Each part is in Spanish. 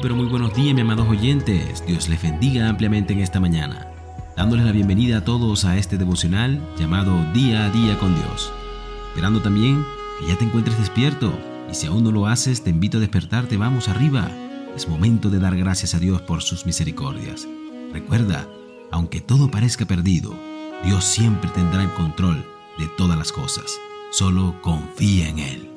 Pero muy buenos días, mis amados oyentes. Dios les bendiga ampliamente en esta mañana, dándoles la bienvenida a todos a este devocional llamado Día a Día con Dios. Esperando también que ya te encuentres despierto y si aún no lo haces, te invito a despertarte, vamos arriba. Es momento de dar gracias a Dios por sus misericordias. Recuerda, aunque todo parezca perdido, Dios siempre tendrá el control de todas las cosas. Solo confía en Él.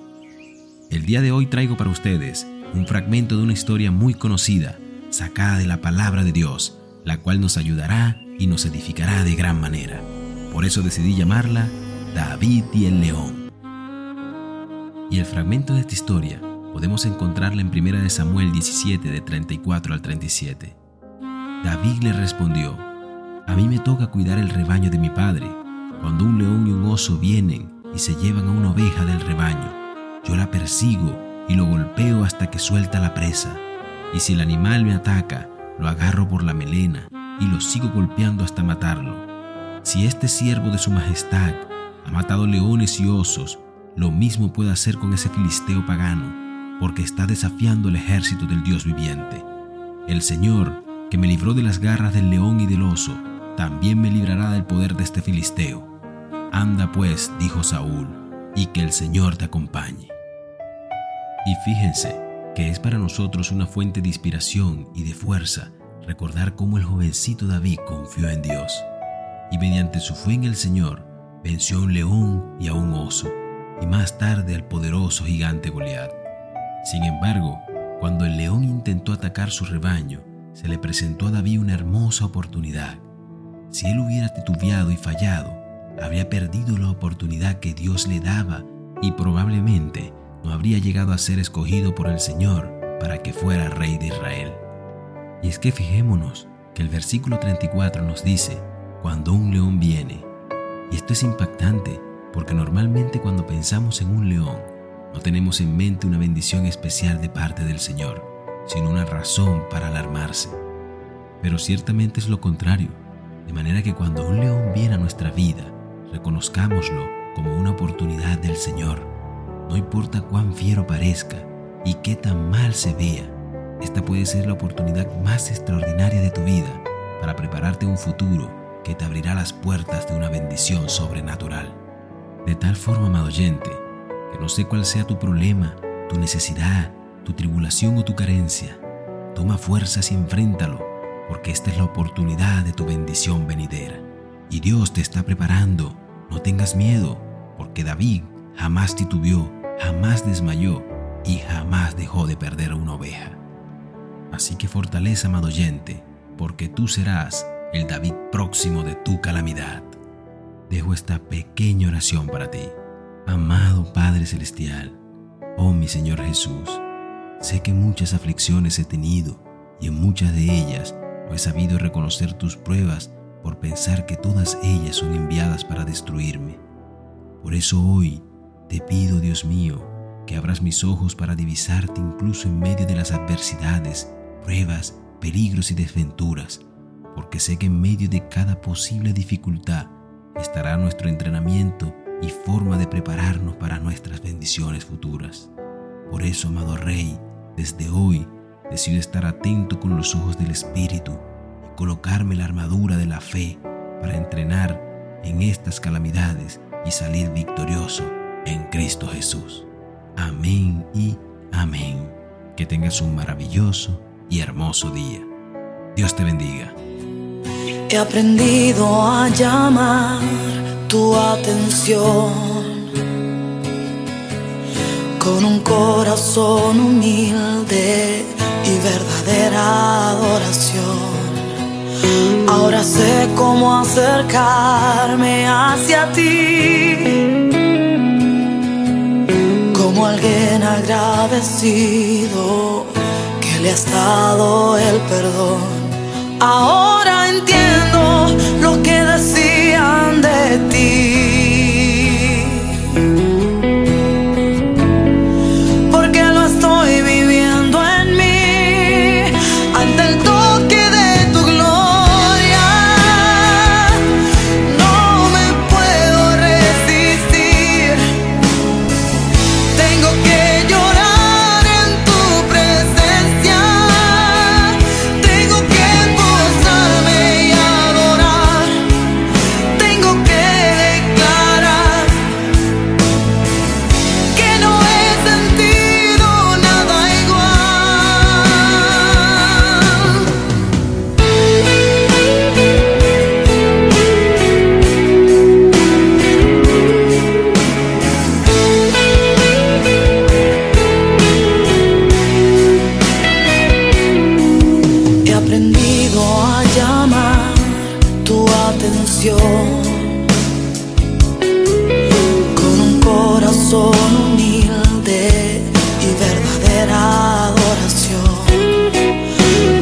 El día de hoy traigo para ustedes un fragmento de una historia muy conocida, sacada de la palabra de Dios, la cual nos ayudará y nos edificará de gran manera. Por eso decidí llamarla David y el león. Y el fragmento de esta historia podemos encontrarla en 1 Samuel 17 de 34 al 37. David le respondió, A mí me toca cuidar el rebaño de mi padre. Cuando un león y un oso vienen y se llevan a una oveja del rebaño, yo la persigo y lo golpeo hasta que suelta la presa. Y si el animal me ataca, lo agarro por la melena y lo sigo golpeando hasta matarlo. Si este siervo de su majestad ha matado leones y osos, lo mismo puede hacer con ese filisteo pagano, porque está desafiando el ejército del Dios viviente. El Señor, que me libró de las garras del león y del oso, también me librará del poder de este filisteo. Anda pues, dijo Saúl, y que el Señor te acompañe. Y fíjense que es para nosotros una fuente de inspiración y de fuerza recordar cómo el jovencito David confió en Dios y mediante su fe en el Señor venció a un león y a un oso y más tarde al poderoso gigante Goliat. Sin embargo, cuando el león intentó atacar su rebaño, se le presentó a David una hermosa oportunidad. Si él hubiera titubeado y fallado, habría perdido la oportunidad que Dios le daba y probablemente no habría llegado a ser escogido por el Señor para que fuera rey de Israel. Y es que fijémonos que el versículo 34 nos dice, cuando un león viene. Y esto es impactante porque normalmente cuando pensamos en un león, no tenemos en mente una bendición especial de parte del Señor, sino una razón para alarmarse. Pero ciertamente es lo contrario, de manera que cuando un león viene a nuestra vida, reconozcámoslo como una oportunidad del Señor no importa cuán fiero parezca y qué tan mal se vea, esta puede ser la oportunidad más extraordinaria de tu vida para prepararte un futuro que te abrirá las puertas de una bendición sobrenatural. De tal forma, amado oyente, que no sé cuál sea tu problema, tu necesidad, tu tribulación o tu carencia, toma fuerzas y enfréntalo, porque esta es la oportunidad de tu bendición venidera. Y Dios te está preparando, no tengas miedo, porque David jamás titubeó jamás desmayó y jamás dejó de perder una oveja. Así que fortaleza, amado oyente, porque tú serás el David próximo de tu calamidad. Dejo esta pequeña oración para ti. Amado Padre Celestial, oh mi Señor Jesús, sé que muchas aflicciones he tenido y en muchas de ellas no he sabido reconocer tus pruebas por pensar que todas ellas son enviadas para destruirme. Por eso hoy te pido, Dios mío, que abras mis ojos para divisarte incluso en medio de las adversidades, pruebas, peligros y desventuras, porque sé que en medio de cada posible dificultad estará nuestro entrenamiento y forma de prepararnos para nuestras bendiciones futuras. Por eso, amado Rey, desde hoy decido estar atento con los ojos del Espíritu y colocarme la armadura de la fe para entrenar en estas calamidades y salir victorioso en Cristo Jesús. Amén y amén. Que tengas un maravilloso y hermoso día. Dios te bendiga. He aprendido a llamar tu atención con un corazón humilde y verdadera adoración. Ahora sé cómo acercarme hacia ti alguien agradecido que le ha dado el perdón. Ahora entiendo con un corazón humilde y verdadera adoración.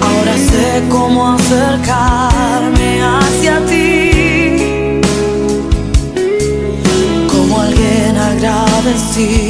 Ahora sé cómo acercarme hacia ti. Como alguien agradecido